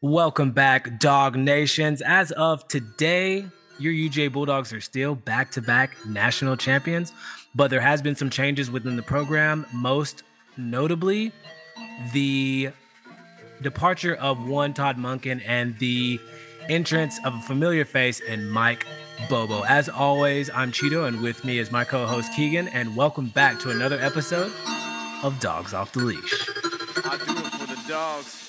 Welcome back, Dog Nations. As of today, your UGA Bulldogs are still back to back national champions, but there has been some changes within the program, most notably the departure of one Todd Monken and the entrance of a familiar face in Mike Bobo. As always, I'm Cheeto, and with me is my co host Keegan, and welcome back to another episode of Dogs Off the Leash. I do it for the dogs.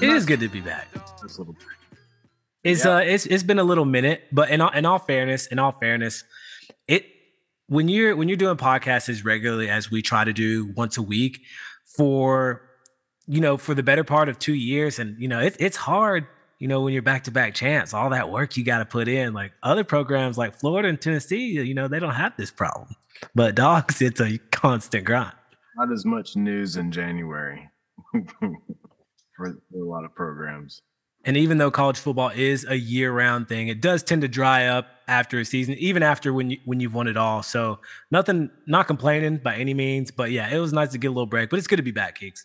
It is good to be back. It's Yeah. uh it's it's been a little minute, but in all in all fairness, in all fairness, it when you're when you're doing podcasts as regularly as we try to do once a week for you know for the better part of two years, and you know it, it's hard. You know when you're back to back chance, all that work you got to put in. Like other programs like Florida and Tennessee, you know they don't have this problem, but dogs, it's a constant grind. not as much news in January for, for a lot of programs. And even though college football is a year-round thing, it does tend to dry up after a season, even after when you when you've won it all. So nothing, not complaining by any means, but yeah, it was nice to get a little break. But it's good to be back, Keeks.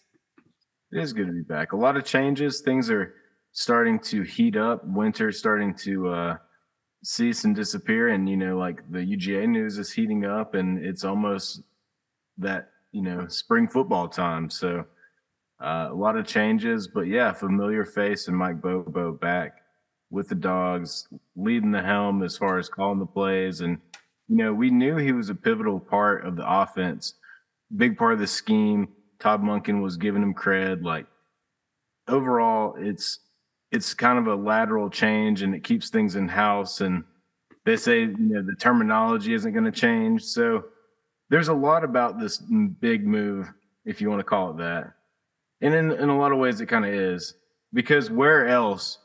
It is good to be back. A lot of changes. Things are starting to heat up. Winter's starting to uh, cease and disappear. And, you know, like the UGA news is heating up and it's almost that, you know, spring football time. So uh, a lot of changes. But yeah, familiar face and Mike Bobo back with the dogs, leading the helm as far as calling the plays. And, you know, we knew he was a pivotal part of the offense, big part of the scheme. Todd Monken was giving him cred. Like overall, it's it's kind of a lateral change and it keeps things in house. And they say you know the terminology isn't going to change. So there's a lot about this big move, if you want to call it that. And in in a lot of ways, it kind of is because where else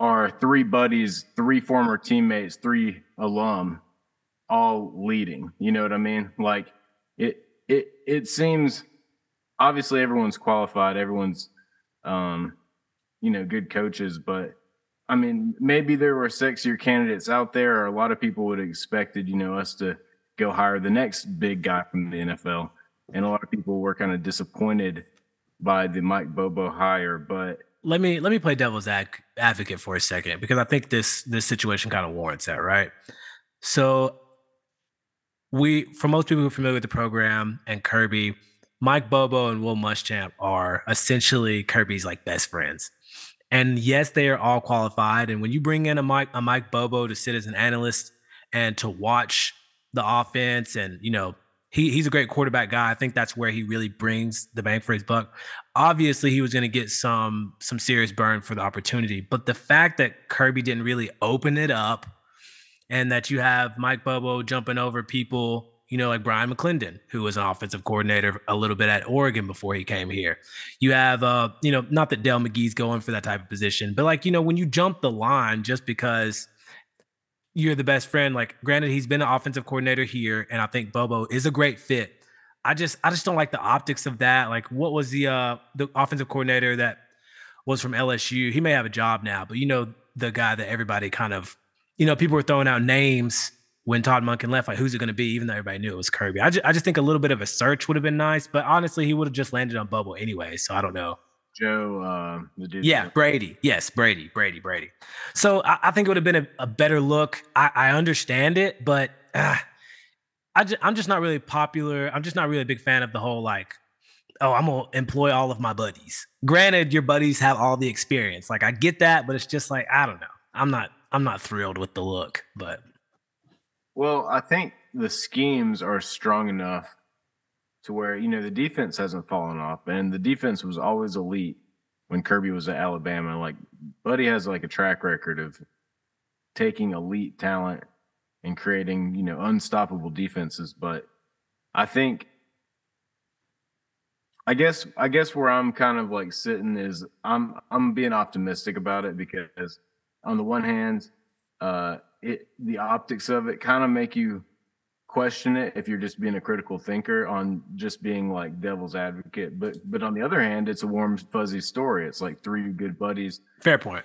are three buddies, three former teammates, three alum, all leading? You know what I mean? Like it it it seems obviously everyone's qualified, everyone's um, you know, good coaches, but I mean, maybe there were sexier candidates out there, or a lot of people would have expected, you know, us to go hire the next big guy from the NFL. And a lot of people were kind of disappointed by the Mike Bobo hire, but Let me let me play devil's advocate for a second because I think this this situation kind of warrants that, right? So we, for most people who are familiar with the program and Kirby, Mike Bobo and Will Muschamp are essentially Kirby's like best friends. And yes, they are all qualified. And when you bring in a Mike a Mike Bobo to sit as an analyst and to watch the offense, and you know he he's a great quarterback guy. I think that's where he really brings the bang for his buck. Obviously, he was going to get some some serious burn for the opportunity, but the fact that Kirby didn't really open it up, and that you have Mike Bobo jumping over people, you know, like Brian McClendon, who was an offensive coordinator a little bit at Oregon before he came here. You have, uh, you know, not that Dell McGee's going for that type of position, but like, you know, when you jump the line just because you're the best friend, like, granted, he's been an offensive coordinator here, and I think Bobo is a great fit. I just, I just don't like the optics of that. Like, what was the uh the offensive coordinator that was from LSU? He may have a job now, but you know, the guy that everybody kind of you know, people were throwing out names when Todd Monken left, like who's it going to be, even though everybody knew it was Kirby. I just, I just think a little bit of a search would have been nice, but honestly, he would have just landed on Bobo anyway. So I don't know. Joe, uh, the dude, Yeah, Brady. Yes, Brady, Brady, Brady. So I, I think it would have been a, a better look. I, I understand it, but uh, I just, I'm just not really popular. I'm just not really a big fan of the whole like, oh, I'm gonna employ all of my buddies. Granted, your buddies have all the experience. Like I get that, but it's just like I don't know. I'm not. I'm not thrilled with the look, but Well, I think the schemes are strong enough to where, you know, the defense hasn't fallen off and the defense was always elite when Kirby was at Alabama. Like Buddy has like a track record of taking elite talent and creating, you know, unstoppable defenses. But I think I guess I guess where I'm kind of like sitting is I'm I'm being optimistic about it because on the one hand, uh it the optics of it kind of make you question it if you're just being a critical thinker on just being like devil's advocate. But but on the other hand, it's a warm fuzzy story. It's like three good buddies, Fair point.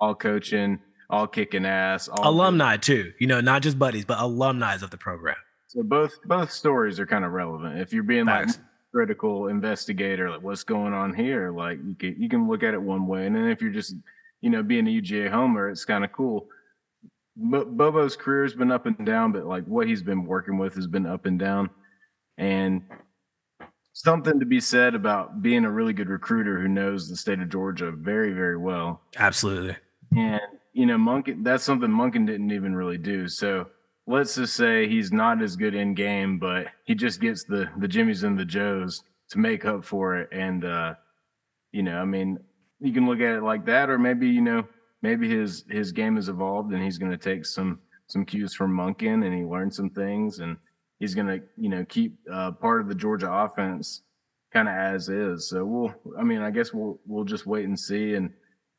all coaching, all kicking ass, all good. Alumni too. You know, not just buddies, but alumni of the program. So both both stories are kind of relevant. If you're being Facts. like critical investigator, like what's going on here, like you can you can look at it one way, and then if you're just you know being a UGA homer, it's kind of cool. Bo- Bobo's career has been up and down, but like what he's been working with has been up and down, and something to be said about being a really good recruiter who knows the state of Georgia very very well. Absolutely. And you know, Monken that's something Monken didn't even really do. So let's just say he's not as good in game, but he just gets the the Jimmies and the Joes to make up for it. And uh, you know, I mean, you can look at it like that, or maybe, you know, maybe his his game has evolved and he's gonna take some some cues from Monken and he learned some things and he's gonna, you know, keep uh, part of the Georgia offense kind of as is. So we'll I mean, I guess we'll we'll just wait and see and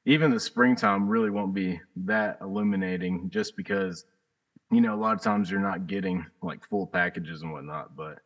even the springtime really won't be that illuminating just because you know a lot of times you're not getting like full packages and whatnot but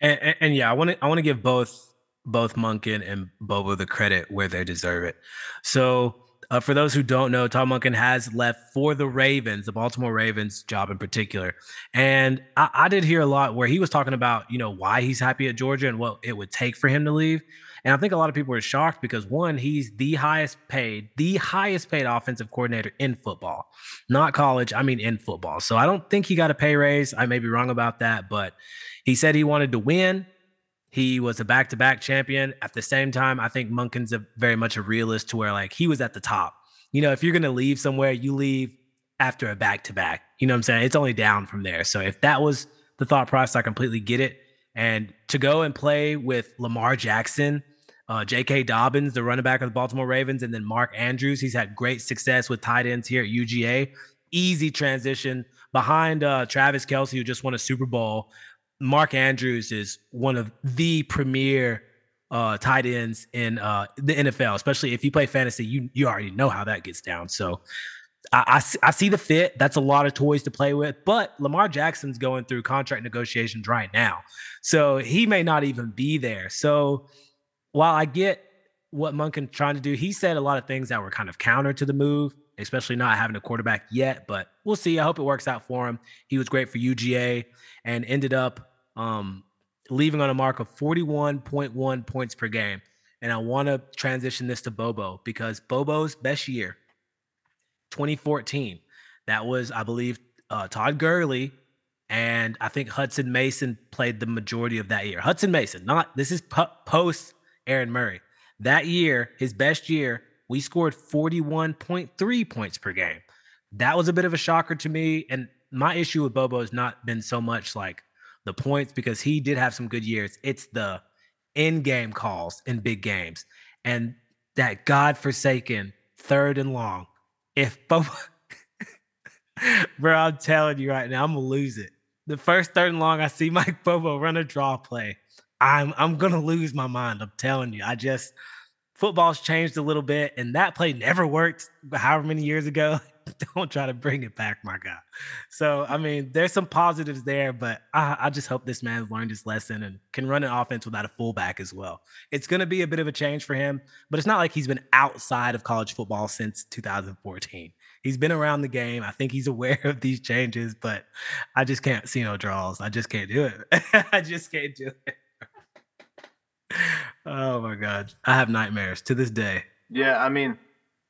And, and, and yeah, I want to I want to give both both Monken and Bobo the credit where they deserve it. So uh, for those who don't know, Tom Monken has left for the Ravens, the Baltimore Ravens job in particular. And I, I did hear a lot where he was talking about, you know, why he's happy at Georgia and what it would take for him to leave. And I think a lot of people are shocked because one, he's the highest paid, the highest paid offensive coordinator in football, not college. I mean, in football. So I don't think he got a pay raise. I may be wrong about that, but he said he wanted to win. He was a back to back champion. At the same time, I think Monken's a very much a realist to where like he was at the top. You know, if you're going to leave somewhere, you leave after a back to back. You know what I'm saying? It's only down from there. So if that was the thought process, I completely get it. And to go and play with Lamar Jackson, uh, J.K. Dobbins, the running back of the Baltimore Ravens, and then Mark Andrews, he's had great success with tight ends here at UGA. Easy transition behind uh, Travis Kelce, who just won a Super Bowl. Mark Andrews is one of the premier uh, tight ends in uh, the NFL, especially if you play fantasy. You you already know how that gets down. So I I see the fit. That's a lot of toys to play with. But Lamar Jackson's going through contract negotiations right now, so he may not even be there. So while I get what Monken trying to do, he said a lot of things that were kind of counter to the move, especially not having a quarterback yet. But we'll see. I hope it works out for him. He was great for UGA and ended up um, leaving on a mark of 41.1 points per game. And I want to transition this to Bobo because Bobo's best year, 2014, that was, I believe, uh, Todd Gurley and I think Hutson Mason played the majority of that year. Hutson Mason, not this is po- post Aaron Murray. That year, his best year, we scored 41.3 points per game. That was a bit of a shocker to me. And my issue with Bobo has not been so much like the points because he did have some good years. It's the in game calls in big games and that godforsaken third and long. If Bobo, bro, I'm telling you right now, I'm gonna lose it. The first third and long, I see Mike Bobo run a draw play. I'm I'm gonna lose my mind. I'm telling you. I just football's changed a little bit, and that play never worked. However many years ago, don't try to bring it back, my guy. So I mean, there's some positives there, but I, I just hope this man's learned his lesson and can run an offense without a fullback as well. It's gonna be a bit of a change for him, but it's not like he's been outside of college football since 2014. He's been around the game. I think he's aware of these changes, but I just can't see no draws. I just can't do it. I just can't do it. Oh my god, I have nightmares to this day. yeah i mean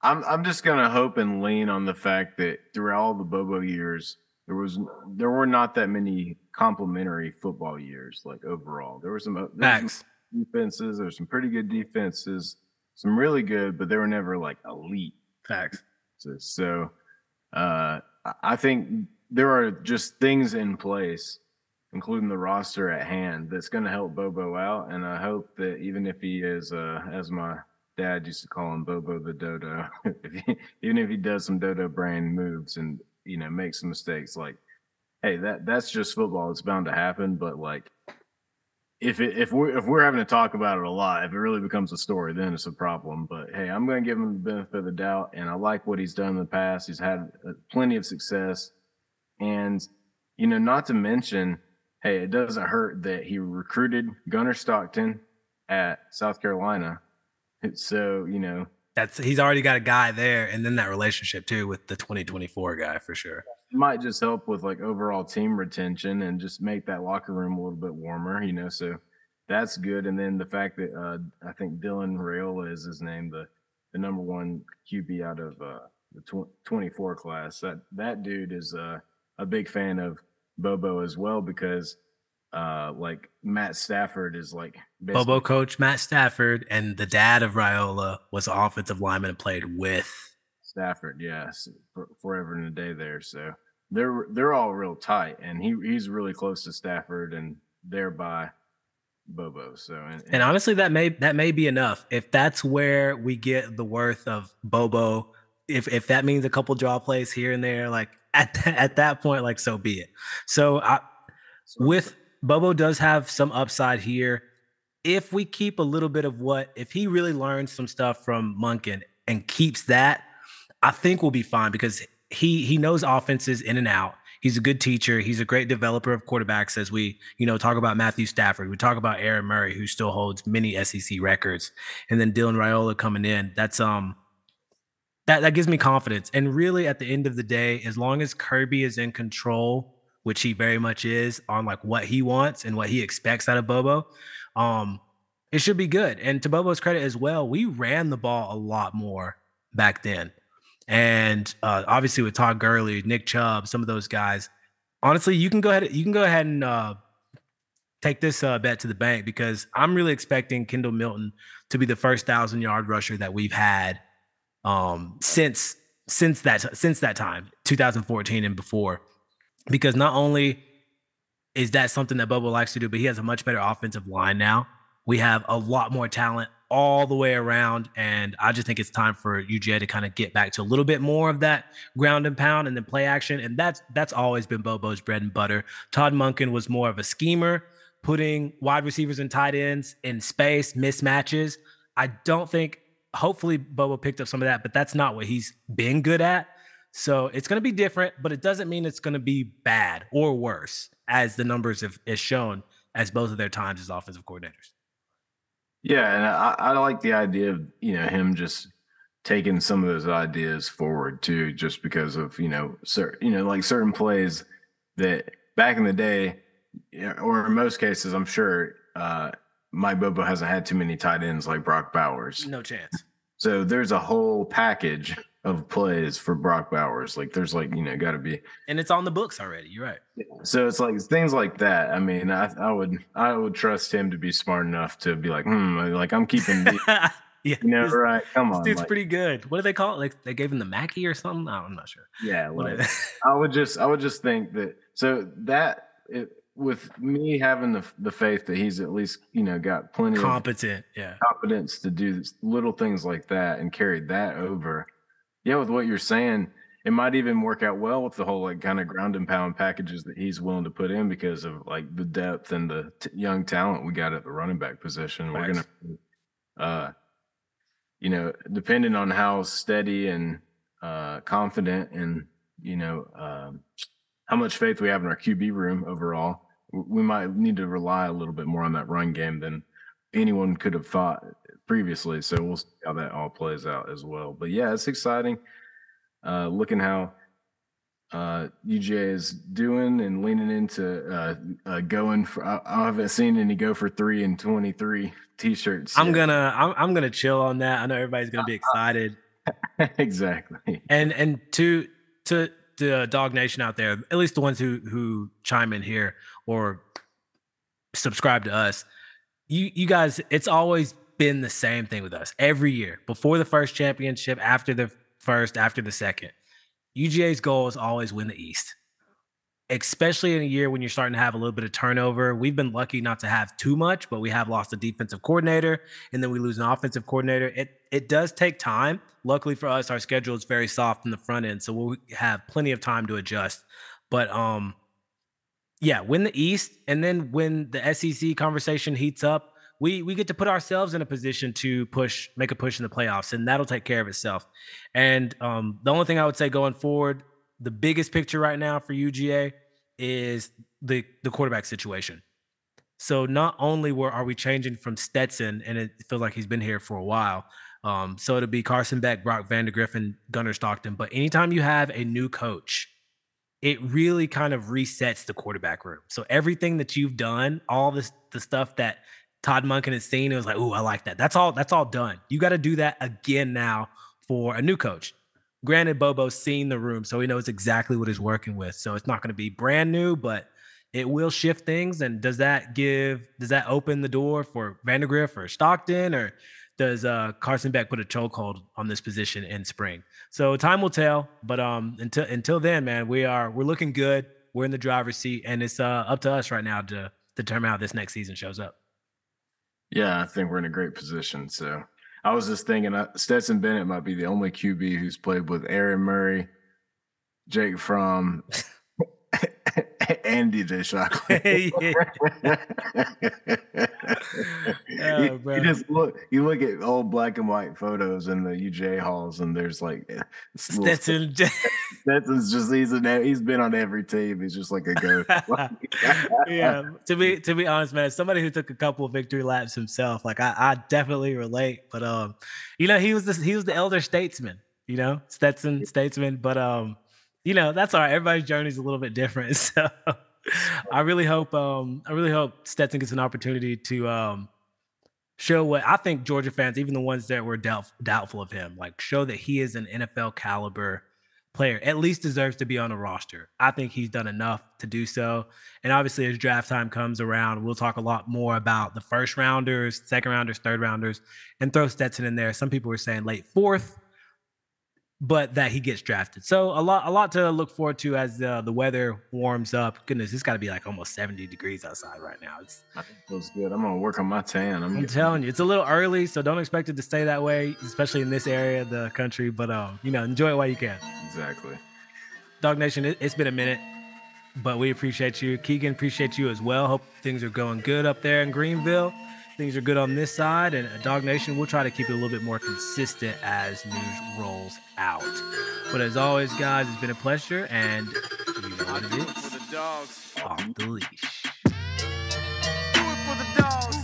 i'm i'm just gonna hope and lean on the fact that throughout all the bobo years there was there were not that many complementary football years like overall there were some there were some Max, defenses there's some pretty good defenses some really good but they were never like elite facts. So- So uh, I think there are just things in place, including the roster at hand, that's going to help Bobo out. And I hope that even if he is, uh, as my dad used to call him, Bobo the Dodo, if he, even if he does some Dodo brain moves and you know makes some mistakes, like hey, that that's just football. It's bound to happen. But like. If it, if we're if we're having to talk about it a lot, if it really becomes a story, then it's a problem. But hey, I'm going to give him the benefit of the doubt, and I like what he's done in the past. He's had uh, plenty of success, and you know, not to mention, hey, it doesn't hurt that he recruited Gunnar Stockton at South Carolina. So, you know, that's he's already got a guy there, and then that relationship too with the 2024 guy for sure. Might just help with like overall team retention and just make that locker room a little bit warmer, you know. So that's good. And then the fact that uh, I think Dylan Raiola is his name, the the number one QB out of uh, the tw- 24 class. That that dude is uh, a big fan of Bobo as well because uh, like Matt Stafford is like Bobo coach Matt Stafford, and the dad of Raiola was offensive lineman and played with Stafford. Yes, for, forever and a day there. So they're they're all real tight, and he he's really close to Stafford, and thereby Bobo. So and, and, and honestly, that may that may be enough if that's where we get the worth of Bobo. If if that means a couple draw plays here and there, like at th- at that point, like so be it. So I, with Bobo does have some upside here. If we keep a little bit of what, if he really learns some stuff from Monken and keeps that, I think we'll be fine because he he knows offenses in and out. He's a good teacher. He's a great developer of quarterbacks. As we, you know, talk about Matthew Stafford, we talk about Aaron Murray, who still holds many SEC records, and then Dylan Raiola coming in. That's um, that that gives me confidence. And really, at the end of the day, as long as Kirby is in control which he very much is, on like what he wants and what he expects out of Bobo, um, it should be good. And to Bobo's credit as well, we ran the ball a lot more back then. And uh, obviously with Todd Gurley, Nick Chubb, some of those guys, honestly, you can go ahead, you can go ahead and uh, take this uh, bet to the bank because I'm really expecting Kendall Milton to be the first thousand yard rusher that we've had um, since since that since that time, 2014 and before because not only is that something that Bobo likes to do, but he has a much better offensive line now. We have a lot more talent all the way around. And I just think it's time for UGA to kind of get back to a little bit more of that ground and pound and then play action. And that's that's always been Bobo's bread and butter. Todd Monken was more of a schemer, putting wide receivers and tight ends in space, mismatches. I don't think hopefully Bobo picked up some of that, but that's not what he's been good at. So it's going to be different, but it doesn't mean it's going to be bad or worse, as the numbers have shown as both of their times as offensive coordinators. Yeah, and I, I like the idea of you know him just taking some of those ideas forward too, just because of you know certain you know like certain plays that back in the day, or in most cases, I'm sure uh, Mike Bobo hasn't had too many tight ends like Brock Bowers. No chance. So there's a whole package of plays for Brock Bowers. Like there's like, you know, gotta be and it's on the books already. You're right. So it's like things like that. I mean, I, I would I would trust him to be smart enough to be like, hmm, like I'm keeping yeah, you know, right. Come on. Dude's like, pretty good. What do they call it? Like they gave him the Mackey or something? I'm not sure. Yeah, like, I would just I would just think that so that it, with me having the the faith that he's at least you know got plenty competent, yeah, confidence to do little things like that and carry that over yeah, with what you're saying, it might even work out well with the whole like kind of ground and pound packages that he's willing to put in because of like the depth and the t- young talent we got at the running back position. Nice. We're gonna, uh, you know, depending on how steady and uh, confident and you know um, how much faith we have in our QB room overall, we might need to rely a little bit more on that run game than anyone could have thought previously. So we'll see how that all plays out as well. But yeah, it's exciting. Uh, looking how uh, UGA is doing and leaning into uh, uh, going for. I, I, haven't seen any go for three and twenty three t-shirts. I'm gonna I'm, I'm gonna chill on that. I know everybody's gonna be excited. exactly. And and to to the dog nation out there, at least the ones who who chime in here or subscribe to us, you you guys, it's always been the same thing with us every year. Before the first championship, after the first, after the second, UGA's goal is always win the East. Especially in a year when you're starting to have a little bit of turnover. We've been lucky not to have too much, but we have lost a defensive coordinator and then we lose an offensive coordinator. It it does take time. Luckily for us, our schedule is very soft in the front end, so we'll have plenty of time to adjust. But um yeah, win the East, and then when the SEC conversation heats up, we we get to put ourselves in a position to push, make a push in the playoffs, and that'll take care of itself. And um, the only thing I would say going forward, the biggest picture right now for UGA is the the quarterback situation. So not only were are we changing from Stetson, and it feels like he's been here for a while. Um, so it'll be Carson Beck, Brock Vandagriff, and Gunnar Stockton. But anytime you have a new coach, it really kind of resets the quarterback room. So everything that you've done, all this the stuff that Todd Monken has seen, it was like, oh, I like that. That's all. That's all done. You got to do that again now for a new coach. Granted, Bobo's seen the room, so he knows exactly what he's working with. So it's not going to be brand new, but it will shift things. And does that give? Does that open the door for Vandagriff or Stockton, or does uh, Carson Beck put a chokehold on this position in spring? So time will tell. But um, until until then, man, we are we're looking good. We're in the driver's seat, and it's uh, up to us right now to determine how this next season shows up. Yeah, I think we're in a great position. So I was just thinking uh, Stetson Bennett might be the only QB who's played with Aaron Murray, Jake Fromm, Andy Deshaun. Oh, you, you just look, you look at old black and white photos in the UGA halls, and there's like eh, Stetson. Stetson's just he's an, he's been on every team. He's just like a ghost. yeah. To be to be honest, man, as somebody who took a couple of victory laps himself, like I, I definitely relate. But um, you know, he was this he was the elder statesman, you know, Stetson statesman. But um, you know, that's all right. Everybody's journey is a little bit different. So I really hope um I really hope Stetson gets an opportunity to um show what I think Georgia fans, even the ones that were doubt, doubtful of him, like show that he is an NFL caliber player, at least deserves to be on a roster. I think he's done enough to do so. And obviously, as draft time comes around, we'll talk a lot more about the first rounders, second rounders, third rounders, and throw Stetson in there. Some people were saying late fourth, but that he gets drafted. So a lot, a lot to look forward to as uh, the weather warms up. Goodness, it's got to be like almost 70 degrees outside right now. It's I think feels good. I'm gonna work on my tan. I'm, I'm telling you, it's a little early, so don't expect it to stay that way, especially in this area of the country. But um, you know, enjoy it while you can. exactly. Dog Nation, it, it's been a minute, but we appreciate you. Keegan, appreciate you as well. Hope things are going good up there in Greenville. Things are good on this side, and Dog Nation, we'll try to keep it a little bit more consistent as news rolls out. But as always, guys, it's been a pleasure, and you know what it For the dogs. Off the leash. Do it for the dogs.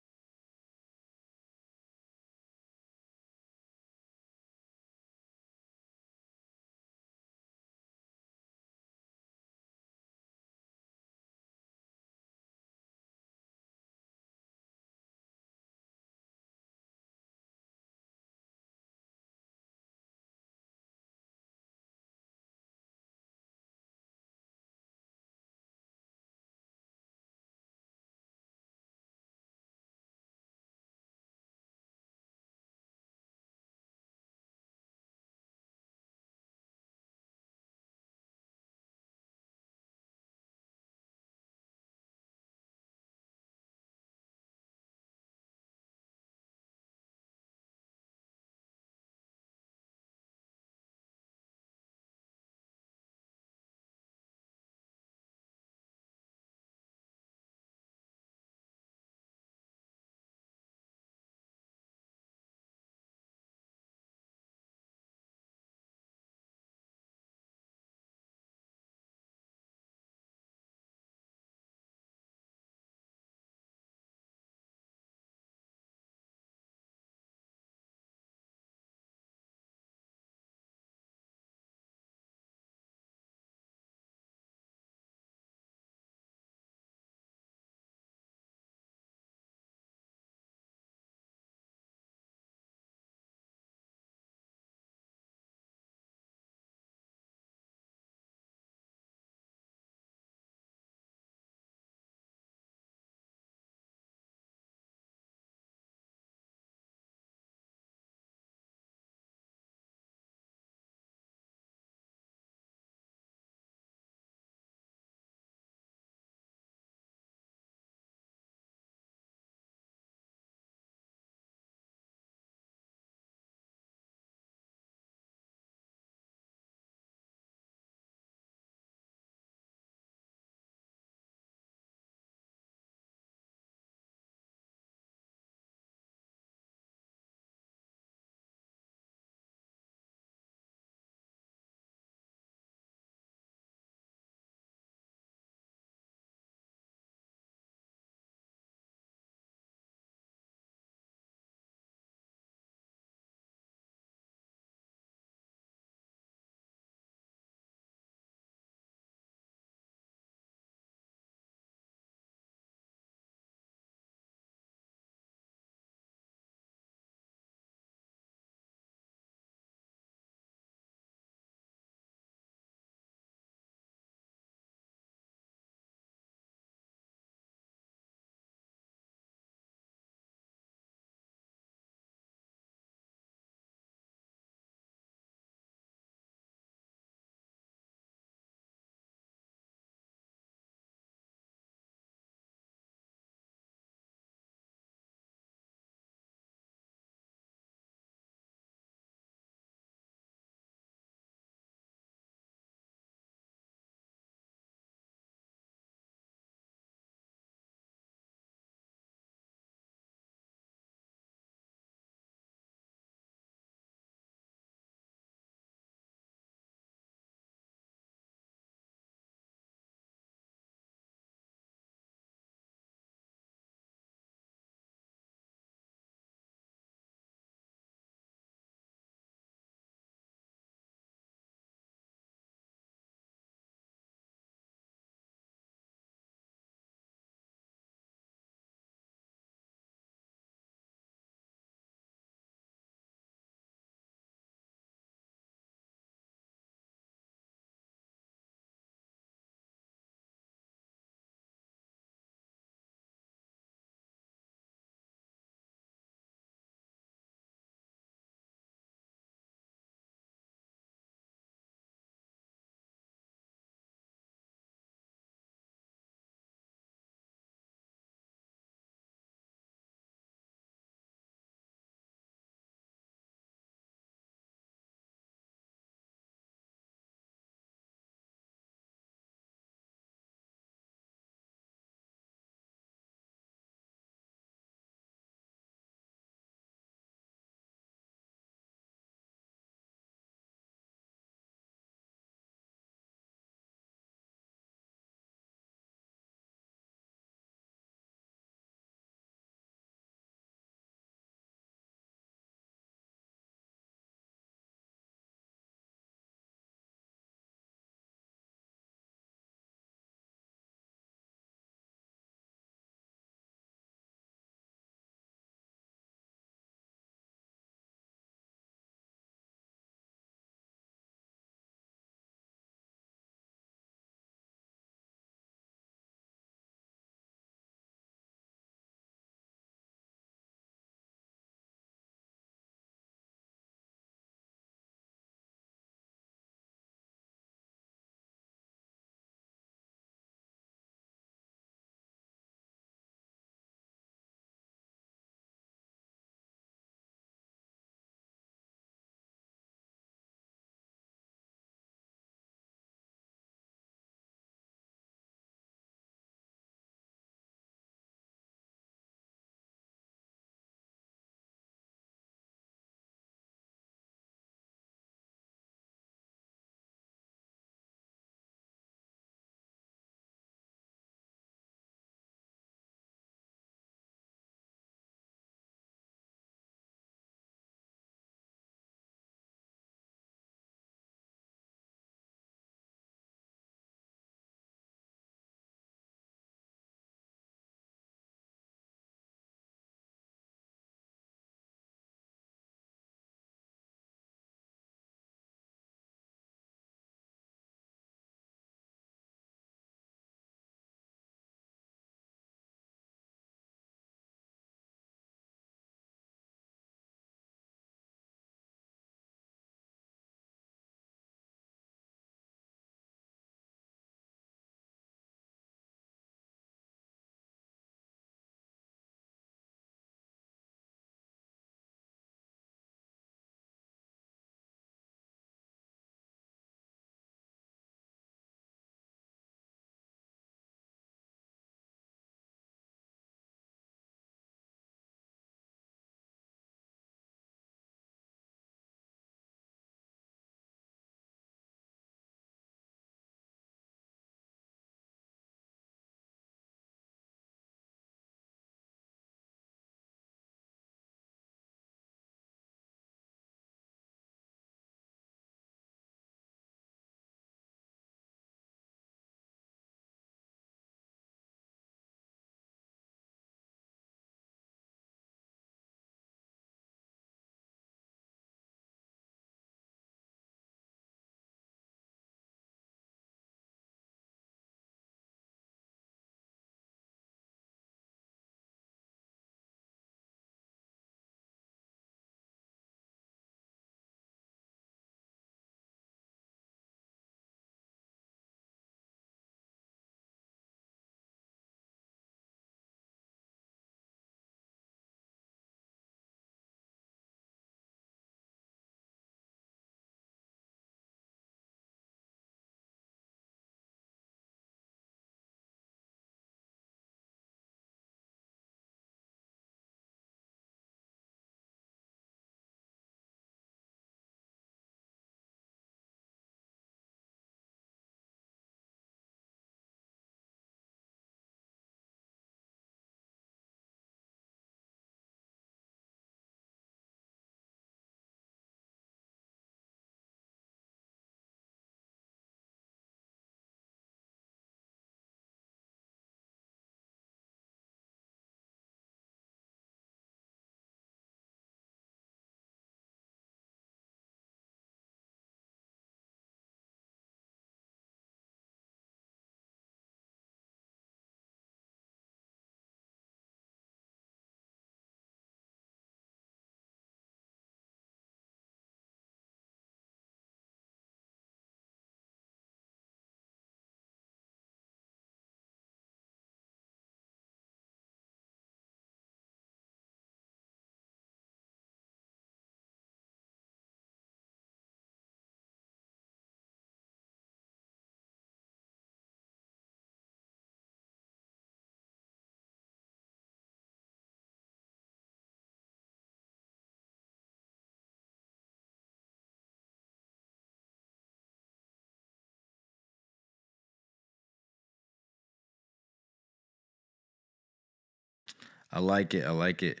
I like it. I like it.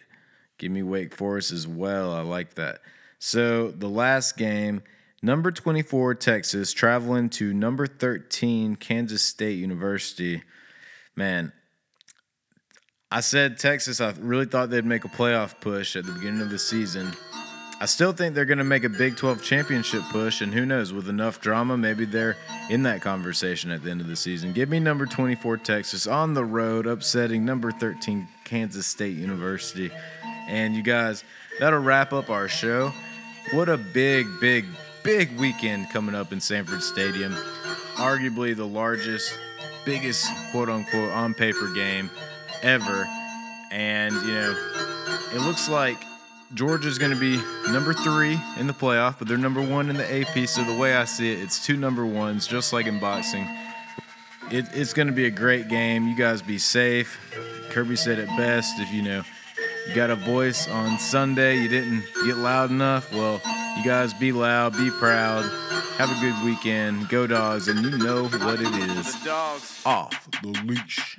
Give me Wake Forest as well. I like that. So the last game, number 24 Texas traveling to number 13 Kansas State University. Man, I said Texas, I really thought they'd make a playoff push at the beginning of the season. I still think they're going to make a Big 12 championship push, and who knows, with enough drama, maybe they're in that conversation at the end of the season. Give me number 24 Texas on the road, upsetting number 13 Kansas State University. And you guys, that'll wrap up our show. What a big, big, big weekend coming up in Sanford Stadium. Arguably the largest, biggest quote unquote on paper game ever. And, you know, it looks like Georgia's going to be number three in the playoff, but they're number one in the AP. So the way I see it, it's two number ones, just like in boxing. It, it's going to be a great game. You guys be safe. Kirby said it best. If you know you got a voice on Sunday, you didn't get loud enough. Well, you guys be loud, be proud. Have a good weekend. Go dogs, and you know what it is. Off the leash.